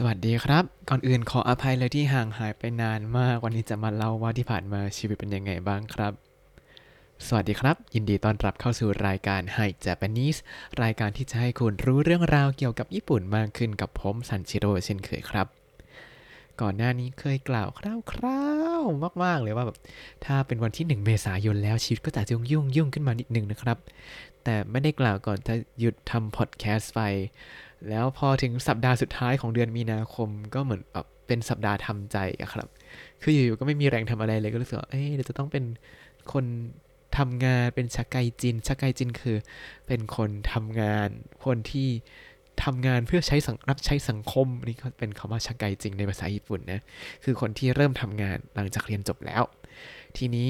สวัสดีครับ ก่อนอื่นขออภัยเลยที่ห่างหายไปนานมาก วันนี้จะมาเล่าว่าที่ผ่านมาชีวิตเป็นยังไงบ้างครับ สวัสดีครับ ยินดีต้อนรับเข้าสู่รายการ Hi Japanese รายการที่จะให้คุณรู้เรื่องราวเกี่ยวกับญี่ปุ่นมากขึ้นกับผมซันชิโร่เช่นเคยครับ ก่อนหน้านี้เคยกล่าวคร่าวๆมาก ๆ เลยว่าแบบถ้าเป็นวันที่ 1 เมษายนแล้วชีวิตก็จะยุ่งยุ่งยุ่งๆขึ้นมานิดนึงนะครับ แต่ไม่ได้กล่าวก่อนจะหยุดทำพอดแคสต์ไป แล้วพอถึงสัปดาห์สุดท้ายของเดือนมีนาคมก็เหมือนแบบเป็นสัปดาห์ทำใจอะครับ คืออยู่ๆก็ไม่มีแรงทำอะไรเลยก็รู้สึกว่าเอ้ยเดี๋ยวจะต้องเป็นคนทำงานเป็นชักไกจินชักไกจินคือ เป็นคนทำงานคนที่ทำงานเพื่อใช้สังรับใช้สังคมนี่เป็นคำว่าชักไกจินในภาษาญี่ปุ่นนะคือคนที่เริ่มทำงานหลังจากเรียนจบแล้ว ทีนี้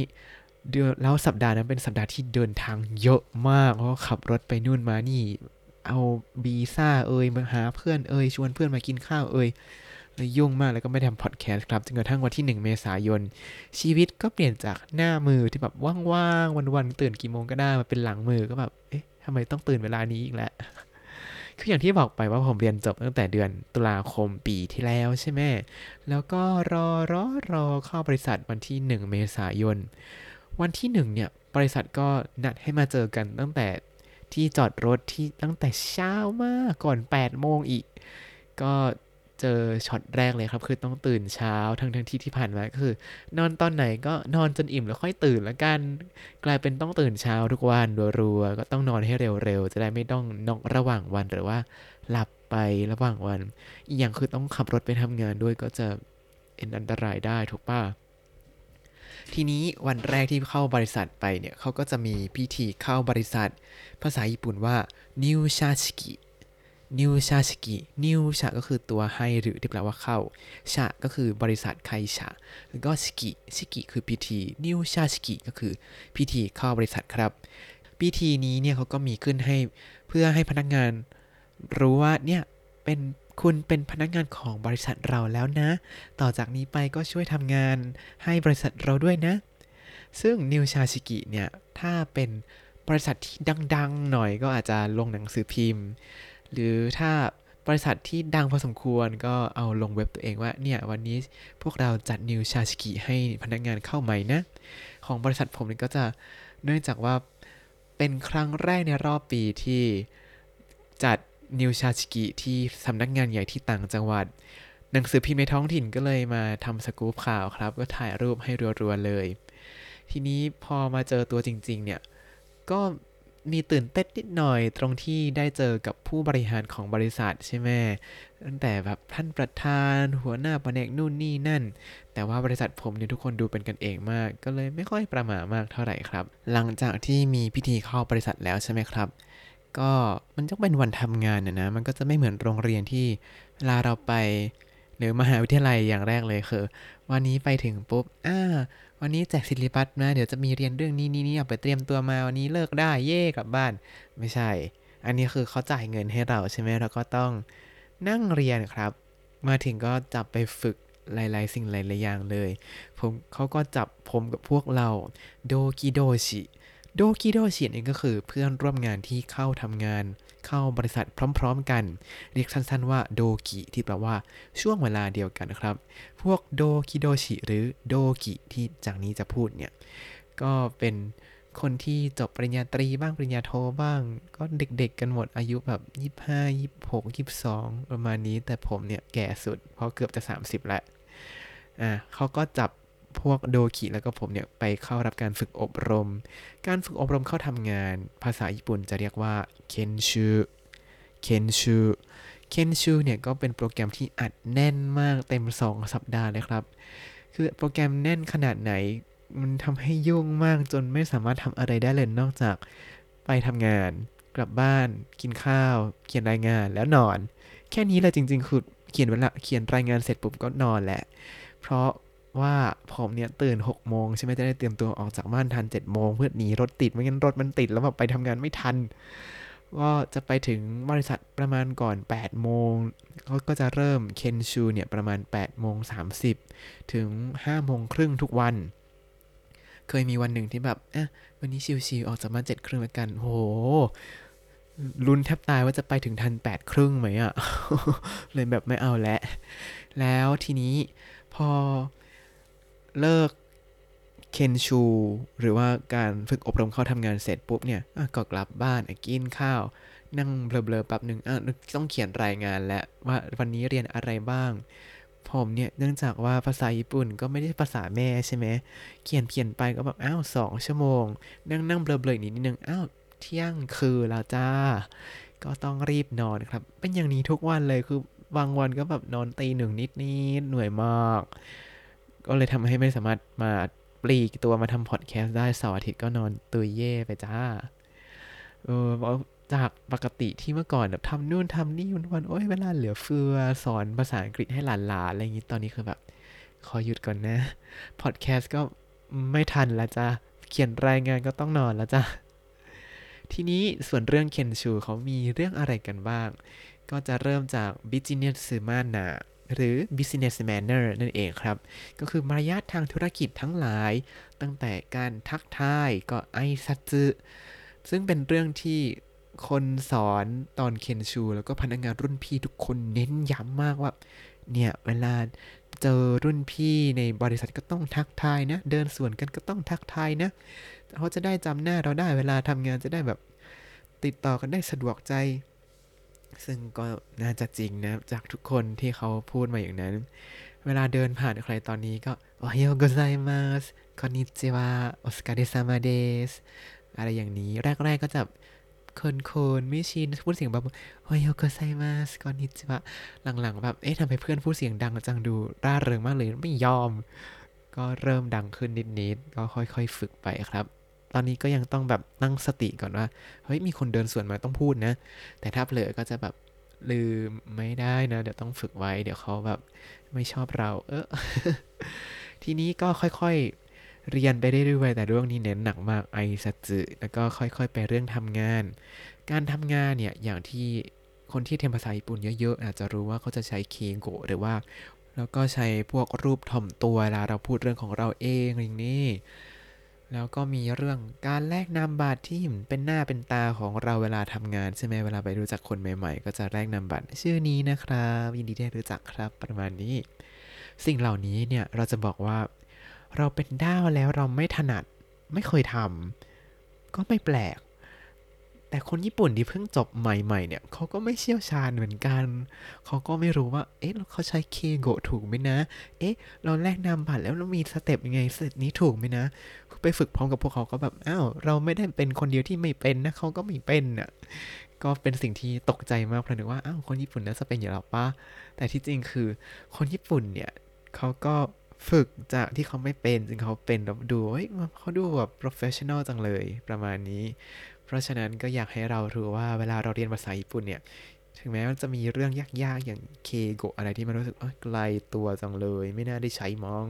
เดือนแล้วสัปดาห์นั้นเป็นสัปดาห์ที่เดินทางเยอะมากเพราะขับรถไปนู่นมานี่ เอาบีซ่าเอ่ยมาหาเพื่อนเอ่ยชวนเพื่อนมากินข้าวเอ่ยเลยยุ่งมากแล้วก็ไม่ทำพอดแคสต์ครับจนกระทั่งวันที่ 1 เมษายน ชีวิตก็เปลี่ยนจากหน้ามือที่แบบว่างๆวันๆตื่นกี่โมงก็ได้มาเป็นหลังมือก็แบบเอ๊ะทำไมต้องตื่นเวลานี้อีกแล้วคืออย่างที่บอกไปว่าผมเรียนจบตั้งแต่เดือนตุลาคมปีที่แล้วใช่ไหมแล้วก็รอรอรอเข้าบริษัทวันที่ 1 เมษายน วันที่ 1 เนี่ย บริษัทก็นัดให้มาเจอกันตั้งแต่ ที่จอดรถที่ตั้งแต่เช้ามากก่อน 8 โมงอีก ก็เจอช็อตแรกเลยครับ คือต้องตื่นเช้าทั้งทั้งที่ที่ผ่านมาก็คือ นอนตอนไหนก็นอนจนอิ่มแล้วค่อยตื่นแล้วกัน กลายเป็นต้องตื่นเช้าทุกวันรัวๆก็ต้องนอนให้เร็วๆ จะได้ไม่ต้องนอกระหว่างวันหรือว่า หลับไประหว่างวัน อีกอย่างคือต้องขับรถไปทำงานด้วยก็จะเป็นอันตรายได้ถูกป่ะ ทีนี้วันแรกที่เข้าบริษัทไปเนี่ยเขาก็จะมีพิธีเข้าบริษัท ภาษาญี่ปุ่นว่านิวชาชิกินิวชาชิกินิวชาก็คือตัวให้หรือที่แปลว่าเข้า ชาก็คือบริษัทไคชาแล้วก็ชิกิชิกิคือพิธีนิวชาชิกิก็คือพิธีเข้าบริษัทครับ พิธีนี้เนี่ยเขาก็มีขึ้นให้เพื่อให้พนักงานรู้ว่าเนี่ยเป็น คุณเป็นพนักงานของบริษัทเราแล้วนะ ต่อจากนี้ไปก็ช่วยทำงานให้บริษัทเราด้วยนะ ซึ่งนิวชาชิกิเนี่ย ถ้าเป็นบริษัทที่ดังๆ หน่อยก็อาจจะลงหนังสือพิมพ์ หรือถ้าบริษัทที่ดังพอสมควรก็เอาลงเว็บตัวเองว่าเนี่ยวันนี้พวกเราจัดนิวชาชิกิให้พนักงานเข้าใหม่นะ ของบริษัทผมนี่ก็จะเนื่องจากว่าเป็นครั้งแรกในรอบปีที่จัด นิวชาชิกิที่สำนักงานใหญ่ที่ต่างจังหวัด หนังสือพิมพ์ในท้องถิ่นก็เลยมาทำสกู๊ปข่าวครับ ก็ถ่ายรูปให้รัวๆเลย ทีนี้พอมาเจอตัวจริง ๆ เนี่ย ก็มีตื่นเต้นนิดหน่อยตรงที่ได้เจอกับผู้บริหารของบริษัทใช่ไหมตั้งแต่แบบท่านประธานหัวหน้าแผนกนู่นนี่นั่น แต่ว่าบริษัทผมเนี่ยทุกคนดูเป็นกันเองมาก ก็เลยไม่ค่อยประหม่ามากเท่าไหร่ครับ หลังจากที่มีพิธีเข้าบริษัทแล้วใช่ไหมครับ ก็มันจะเป็นวันทำงานนะนะมันก็จะไม่เหมือนโรงเรียนที่เวลาเราไป หรือมหาวิทยาลัยอย่างแรกเลยคือ วันนี้ไปถึงปุ๊บอ่าวันนี้แจกซิลิบัสนะเดี๋ยวจะมีเรียนเรื่องนี้นี้นี่เอาไปเตรียมตัวมาวันนี้เลิกได้เย่กลับบ้าน ไม่ใช่ อันนี้คือเขาจ่ายเงินให้เราใช่ไหมเราก็ต้องนั่งเรียนครับ มาถึงก็จับไปฝึกหลาย ๆ สิ่งหลาย ๆ อย่างเลย ผมเขาก็จับผมกับพวกเราโดกิโดชิ โดกิโดชินี่ก็คือเพื่อนร่วมงานที่เข้าทำงาน เข้าบริษัทพร้อมๆกัน เรียกสั้นๆว่าโดกิที่แปลว่าช่วงเวลาเดียวกันนะครับ พวกโดกิโดชิหรือโดกิที่จากนี้จะพูดเนี่ย ก็เป็นคนที่จบปริญญาตรีบ้างปริญญาโทบ้าง ก็เด็กๆกันหมดอายุแบบ25 26 22 ประมาณนี้ แต่ผมเนี่ยแก่สุดเพราะเกือบจะ 30 แล้วอ่าเขาก็จับ พวกโดคิแล้วก็ผมเนี่ยไปเข้ารับการฝึกอบรม การฝึกอบรมเข้าทำงาน ภาษาญี่ปุ่นจะเรียกว่าเคนชูเคนชูเคนชูเนี่ยก็เป็นโปรแกรมที่อัดแน่นมากเต็ม 2 สัปดาห์เลยครับ คือโปรแกรมแน่นขนาดไหน มันทำให้ยุ่งมากจนไม่สามารถทำอะไรได้เลยนอกจากไปทำงาน กลับบ้าน กินข้าว เขียนรายงานแล้วนอน แค่นี้เลยจริงๆคือเขียนเวลาเขียนรายงานเสร็จปุ๊บก็นอนแหละ เพราะ ว่าผมเนี่ยตื่น6โมงใช่ไหมจะได้เตรียมตัวออกจากบ้านทัน7โมงเพื่อหนีรถติดไม่งั้นรถมันติดแล้วแบบไปทำงานไม่ทัน ก็จะไปถึงบริษัทประมาณก่อน 8 โมงเขาก็จะเริ่มเคนชูเนี่ยประมาณ8โมง30 ถึง5โมงครึ่งทุกวัน เคยมีวันหนึ่งที่แบบเอะวันนี้ชิวๆออกจากบ้านเจ็ดครึ่งแล้วกันโหลุ้นแทบตายว่าจะไปถึงทันแปดครึ่งไหมอะ่ะ เลยแบบไม่เอาแล้ว แล้วทีนี้พอ เลิกเคนชู หรือว่าการฝึกอบรมเข้าทำงานเสร็จปุ๊บเนี่ยก็กลับบ้านกินข้าว นั่งเบลอๆแป๊บหนึ่งต้องเขียนรายงานแล้วว่าวันนี้เรียนอะไรบ้าง ผมเนี่ยเนื่องจากว่าภาษาญี่ปุ่นก็ไม่ได้ภาษาแม่ใช่ไหมเขียนเขียนไปก็แบบอ้าวสองชั่วโมง นั่งนั่งเบลอๆอีนิดนึงอ้าวเที่ยงคือแล้วจ้า ก็ต้องรีบนอนครับ เป็นอย่างนี้ทุกวันเลยคือบางวันก็แบบนอนตีหนึ่งนิดนิดเหนื่อยมาก ก็เลยทำให้ไม่สามารถมาปลีกตัวมาทำพอดแคสต์ได้เสาร์อาทิตย์ก็นอนตุยเย่ไปจ้า เออจากปกติที่เมื่อก่อนแบบทำนู่นทำนี่วันวันโอ้ยเวลาเหลือเฟือสอนภาษาอังกฤษให้หลานๆอะไรอย่างนี้ตอนนี้คือแบบขอหยุดก่อนนะพอดแคสต์ก็ไม่ทันแล้วจ้าเขียนรายงานก็ต้องนอนแล้วจ้าทีนี้ส่วนเรื่องเคนชูเขามีเรื่องอะไรกันบ้าง ก็จะเริ่มจาก business mana หรือ business manner นั่นเองครับ ก็คือมารยาททางธุรกิจทั้งหลาย ตั้งแต่การทักทายก็ไอซัตซึซึ่งเป็นเรื่องที่คนสอนตอนเคนชู แล้วก็พนักงานรุ่นพี่ทุกคนเน้นย้ำมากว่า เนี่ย เวลาเจอรุ่นพี่ในบริษัทก็ต้องทักทายนะ เดินสวนกันก็ต้องทักทายนะเขาจะได้จำหน้าเราได้เวลาทำงานจะได้แบบติดต่อกันได้สะดวกใจ ซึ่งก็น่าจะจริงนะ จากทุกคนที่เขาพูดมาอย่างนั้น เวลาเดินผ่านใครตอนนี้ก็ おはようございます こんにちは お疲れ様です อะไรอย่างนี้ แรก ๆ ก็จะเคอะเขินไม่ชินพูดเสียงแบบ おはようございます こんにちは หลัง ๆ แบบ เอ๊ะทำไมเพื่อนพูดเสียงดังจังดูร่าเริงมากเลยไม่ยอม ก็เริ่มดังขึ้นนิดๆก็ค่อย ๆ ฝึกไปครับ ตอนนี้ก็ยังต้องแบบตั้งสติก่อนว่า เฮ้ย มีคนเดินสวนมาต้องพูดนะ แต่ถ้าเผลอก็จะแบบลืมไม่ได้นะ เดี๋ยวต้องฝึกไว้ เดี๋ยวเขาแบบไม่ชอบเรา เออ ทีนี้ก็ค่อยๆ เรียนไปได้ด้วยแต่เรื่องนี้เน้นหนักมากไอซัจึแล้วก็ค่อยๆ ไปเรื่องทำงาน การทำงานเนี่ย อย่างที่คนที่เรียนภาษาญี่ปุ่นเยอะๆ อาจจะรู้ว่าเขาจะใช้เคโกหรือว่า แล้วก็ใช้พวกรูปถ่อมตัวเวลาเราพูดเรื่องของเราเองอย่างนี้ แล้วก็มีเรื่องการแลกนามบัตรที่เป็นหน้าเป็นตาของเราเวลาทำงานใช่ไหมเวลาไปรู้จักคนใหม่ๆ ก็จะแลกนามบัตรชื่อนี้นะครับยินดีได้รู้จักครับประมาณนี้ สิ่งเหล่านี้เนี่ยเราจะบอกว่า เราเป็นด้าวแล้วเราไม่ถนัดไม่เคยทำก็ไม่แปลก แต่คนญี่ปุ่นที่เพิ่งจบใหม่ๆเนี่ยเขาก็ไม่เชี่ยวชาญเหมือนกัน เขาก็ไม่รู้ว่า เอ๊ะเขาใช้เคโกถูกไหมนะ เอ๊ะ เราแลกนามบัตรแล้วเรามี step ยังไง step นี้ถูกไหมนะ ไปฝึกพร้อมกับพวกเขาก็แบบอ้าวเราไม่ได้เป็นคนเดียวที่ไม่เป็นนะเขาก็ไม่เป็นอะก็เป็นสิ่งที่ตกใจมากเพราะนึกว่าอ้าวคนญี่ปุ่นน่าจะเป็นอย่างเราปะแต่ที่จริงคือคนญี่ปุ่นเนี่ยเขาก็ฝึกจากที่เขาไม่เป็นจริงเขาเป็นดูเฮ้ยเขาดูแบบ professional จังเลยประมาณนี้ เพราะฉะนั้นก็อยากให้เรารู้ว่าเวลาเราเรียนภาษาญี่ปุ่นเนี่ย ถึงแม้มันจะมีเรื่องยากๆ อย่างเคโกะอะไรที่มันรู้สึกไกลตัวจังเลย ไม่น่าได้ใช้มอง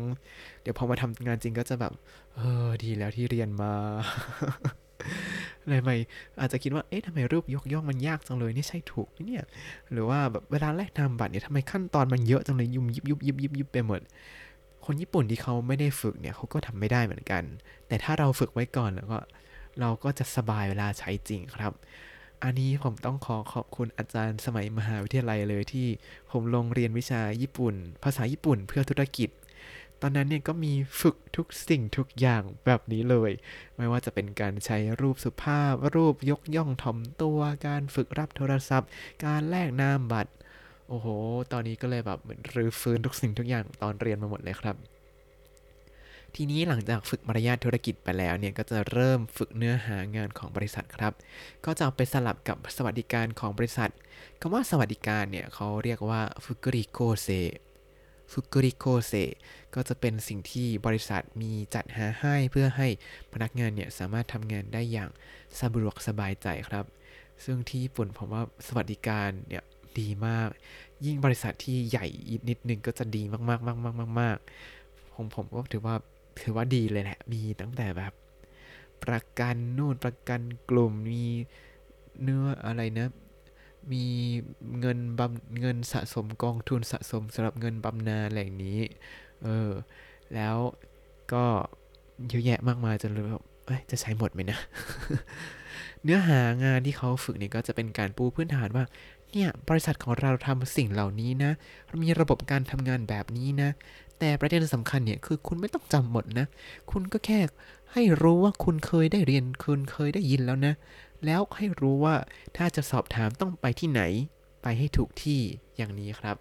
เดี๋ยวพอมาทำงานจริงก็จะแบบ เออ ดีแล้วที่เรียนมาเลยไม่อาจจะคิดว่า เอ๊ะทำไมรูปยกย่องมันยากจังเลย นี่ใช่ถูกเนี่ย หรือว่าแบบเวลาแลกนามบัตรเนี่ยทำไมขั้นตอนมันเยอะจังเลยยุ่มยิบยุบยิบยิบยิบไปหมด คนญี่ปุ่นที่เขาไม่ได้ฝึกเนี่ยเขาก็ทำไม่ได้เหมือนกัน แต่ถ้าเราฝึกไว้ก่อนแล้วก็ เราก็จะสบายเวลาใช้จริงครับ อันนี้ผมต้องขอขอบคุณอาจารย์สมัยมหาวิทยาลัยเลยที่ผมลงเรียนวิชาญี่ปุ่น ภาษาญี่ปุ่นเพื่อธุรกิจ ตอนนั้นเนี่ยก็มีฝึกทุกสิ่งทุกอย่างแบบนี้เลย ไม่ว่าจะเป็นการใช้รูปสุภาพ รูปยกย่องถ่อมตัว การฝึกรับโทรศัพท์ การแลกนามบัตร โอ้โห ตอนนี้ก็เลยแบบเหมือนรื้อฟื้นทุกสิ่งทุกอย่างตอนเรียนมาหมดเลยครับ ทีนี้หลังจากฝึกมารยาทธุรกิจไปแล้วเนี่ยก็จะเริ่มฝึกเนื้อหางานของบริษัทครับ ก็จะไปสลับกับสวัสดิการของบริษัทคำว่าสวัสดิการเนี่ยเขาเรียกว่าฟุกุริโกเซฟุกุริโกเซก็จะเป็นสิ่งที่บริษัทมีจัดหาให้เพื่อให้พนักงานเนี่ยสามารถทำงานได้อย่างสะดวกสบายใจครับ ซึ่งที่ญี่ปุ่นผมว่าสวัสดิการเนี่ยดีมาก ยิ่งบริษัทที่ใหญ่นิดนึงก็จะดีมากๆๆๆๆๆผมผมก็ถือว่า ถือว่าดีเลยแหละมีตั้งแต่แบบ ประกันนู่นประกันกลุ่มมีเนื้ออะไรนะมีเงินบำเงินสะสมกองทุนสะสมสำหรับเงินบำนาญอะไรอย่งนี้ เออ แล้วก็เยอะแยะมากมายจนเลยแบบจะใช้หมดไหมนะ เนื้อหางานที่เขาฝึกเนี่ยก็จะเป็นการปูพื้นฐานว่า เนี่ย บริษัทของเราทำสิ่งเหล่านี้นะ มีระบบการทำงานแบบนี้นะ แต่ประเด็นสำคัญเนี่ยคือคุณไม่ต้องจำหมดนะ คุณก็แค่ให้รู้ว่าคุณเคยได้เรียนคุณเคยได้ยินแล้วนะ แล้วให้รู้ว่าถ้าจะสอบถามต้องไปที่ไหน ไปให้ถูกที่อย่างนี้ครับ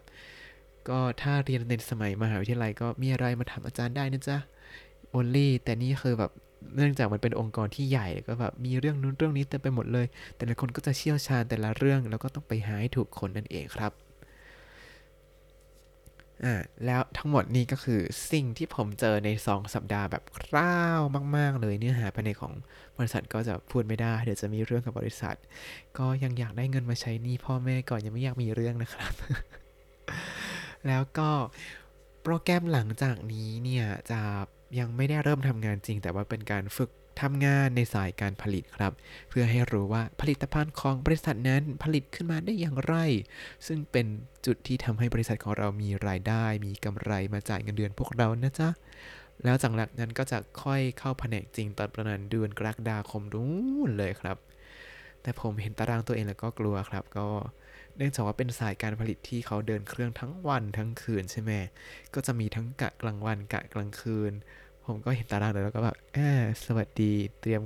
ก็ถ้าเรียนในสมัยมหาวิทยาลัยก็มีอะไรมาถามอาจารย์ได้นะจ๊ะ only แต่นี่คือแบบเนื่องจากมันเป็นองค์กรที่ใหญ่ก็แบบมีเรื่องนู้นเรื่องนี้เต็มไปหมดเลย แต่ละคนก็จะเชี่ยวชาญแต่ละเรื่องแล้วก็ต้องไปหาให้ถูกคนนั่นเองครับ อ่าแล้วทั้งหมดนี้ก็คือสิ่งที่ผมเจอใน 2 สัปดาห์แบบคร่าวมาก ๆ เลยเนื้อหาภายในของบริษัทก็จะพูดไม่ได้ เดี๋ยวจะมีเรื่องกับบริษัท ก็ยังอยากได้เงินมาใช้นี้พ่อแม่ก่อนยังไม่อยากมีเรื่องนะครับ แล้วก็โปรแกรมหลังจากนี้เนี่ยจะยังไม่ได้เริ่มทำงานจริง แต่ว่าเป็นการฝึก ทำงานในสายการผลิตครับ เพื่อให้รู้ว่าผลิตภัณฑ์ของบริษัทนั้นผลิตขึ้นมาได้อย่างไร ซึ่งเป็นจุดที่ทำให้บริษัทของเรามีรายได้ มีกำไรมาจ่ายเงินเดือนพวกเรานะจ๊ะแล้วจากนั้นก็จะค่อยเข้าแผนกจริงตอนประมาณเดือนกรกฎาคมนู้นเลยครับ แต่ผมเห็นตารางตัวเองแล้วก็กลัวครับ ก็เนื่องจากว่าเป็นสายการผลิตที่เขาเดินเครื่องทั้งวันทั้งคืนใช่ไหมก็จะมีทั้งกะกลางวันกะกลางคืน ผมก็เห็นตารางเลยแล้วก็แบบแอบสวัสดีเตรียม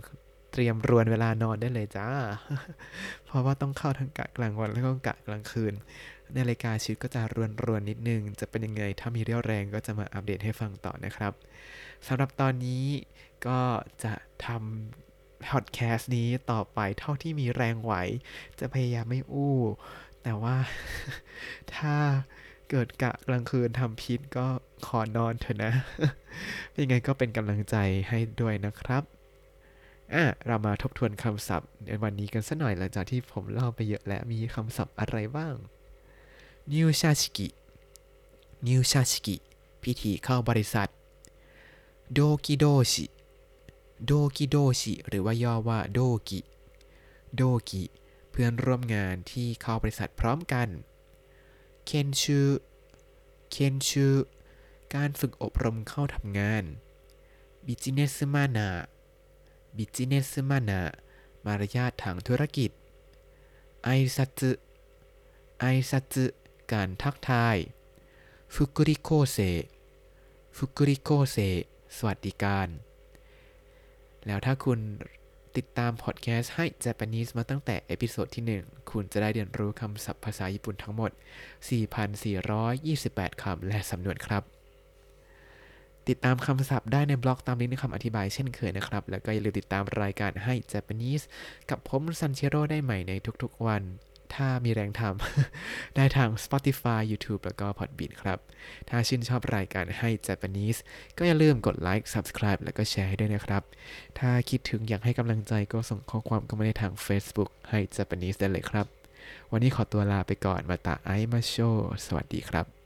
เตรียมรวนเวลานอนได้เลยจ้า เพราะว่าต้องเข้าทั้งกะกลางวันแล้วก็กะกลางคืนนาฬิกาชีวิตก็จะรวนรวนนิดนึง จะเป็นยังไง ถ้ามีเรี่ยวแรงก็จะมาอัปเดตให้ฟังต่อนะครับสำหรับตอนนี้ก็จะทำพอดแคสต์นี้ต่อไปเท่าที่มีแรงไหว จะพยายามไม่อู้ แต่ว่าถ้าเกิดกะกลางคืนทำพิษก็ ขอนอนเถอะนะ ยังไงก็เป็นกำลังใจให้ด้วยนะครับอะเรามาทบทวนคำศัพท์ในวันนี้กันสักหน่อยหลังจากที่ผมเล่าไปเยอะแล้วมีคำศัพท์อะไรบ้างนิวชาชิกินิวชาชิกิพิธีเข้าบริษัท โดกิโดชิ โดกิโดชิ หรือว่าย่อว่าโดกิ โดกิ เพื่อนร่วมงานที่เข้าบริษัทพร้อมกัน เคนชู เคนชู การฝึกอบรมเข้าทำงานビジネスマナー ビジネスマナー มารยาททางธุรกิจ 挨拶 挨拶 การทักทาย ฟุกุริโกเซ ฟุกุริโกเซ สวัสดิการ แล้วถ้าคุณติดตามพอดแคสต์ให้ Japanese มาตั้งแต่ episode ที่ 1 คุณจะได้เรียนรู้คำศัพท์ภาษาญี่ปุ่นทั้งหมด 4,428 คำและสำนวนครับ ติดตามคำศัพท์ได้ในบล็อกตามลิงก์ในคำอธิบายเช่นเคยนะครับ แล้วก็อย่าลืมติดตามรายการให้ Japanese กับผมซันเชโร่ได้ใหม่ในทุกๆวัน ถ้ามีแรงทำ ได้ทาง Spotify YouTube แล้วก็ Podbean ครับ ถ้าชื่นชอบรายการให้ Japanese ก็อย่าลืมกดไลค์ Subscribe แล้วก็แชร์ให้ด้วยนะครับ ถ้าคิดถึงอยากให้กำลังใจก็ส่งข้อความเข้ามาในทาง Facebook ให้ Japanese ได้เลยครับ วันนี้ขอตัวลาไปก่อนมาตาไอมาโช สวัสดีครับ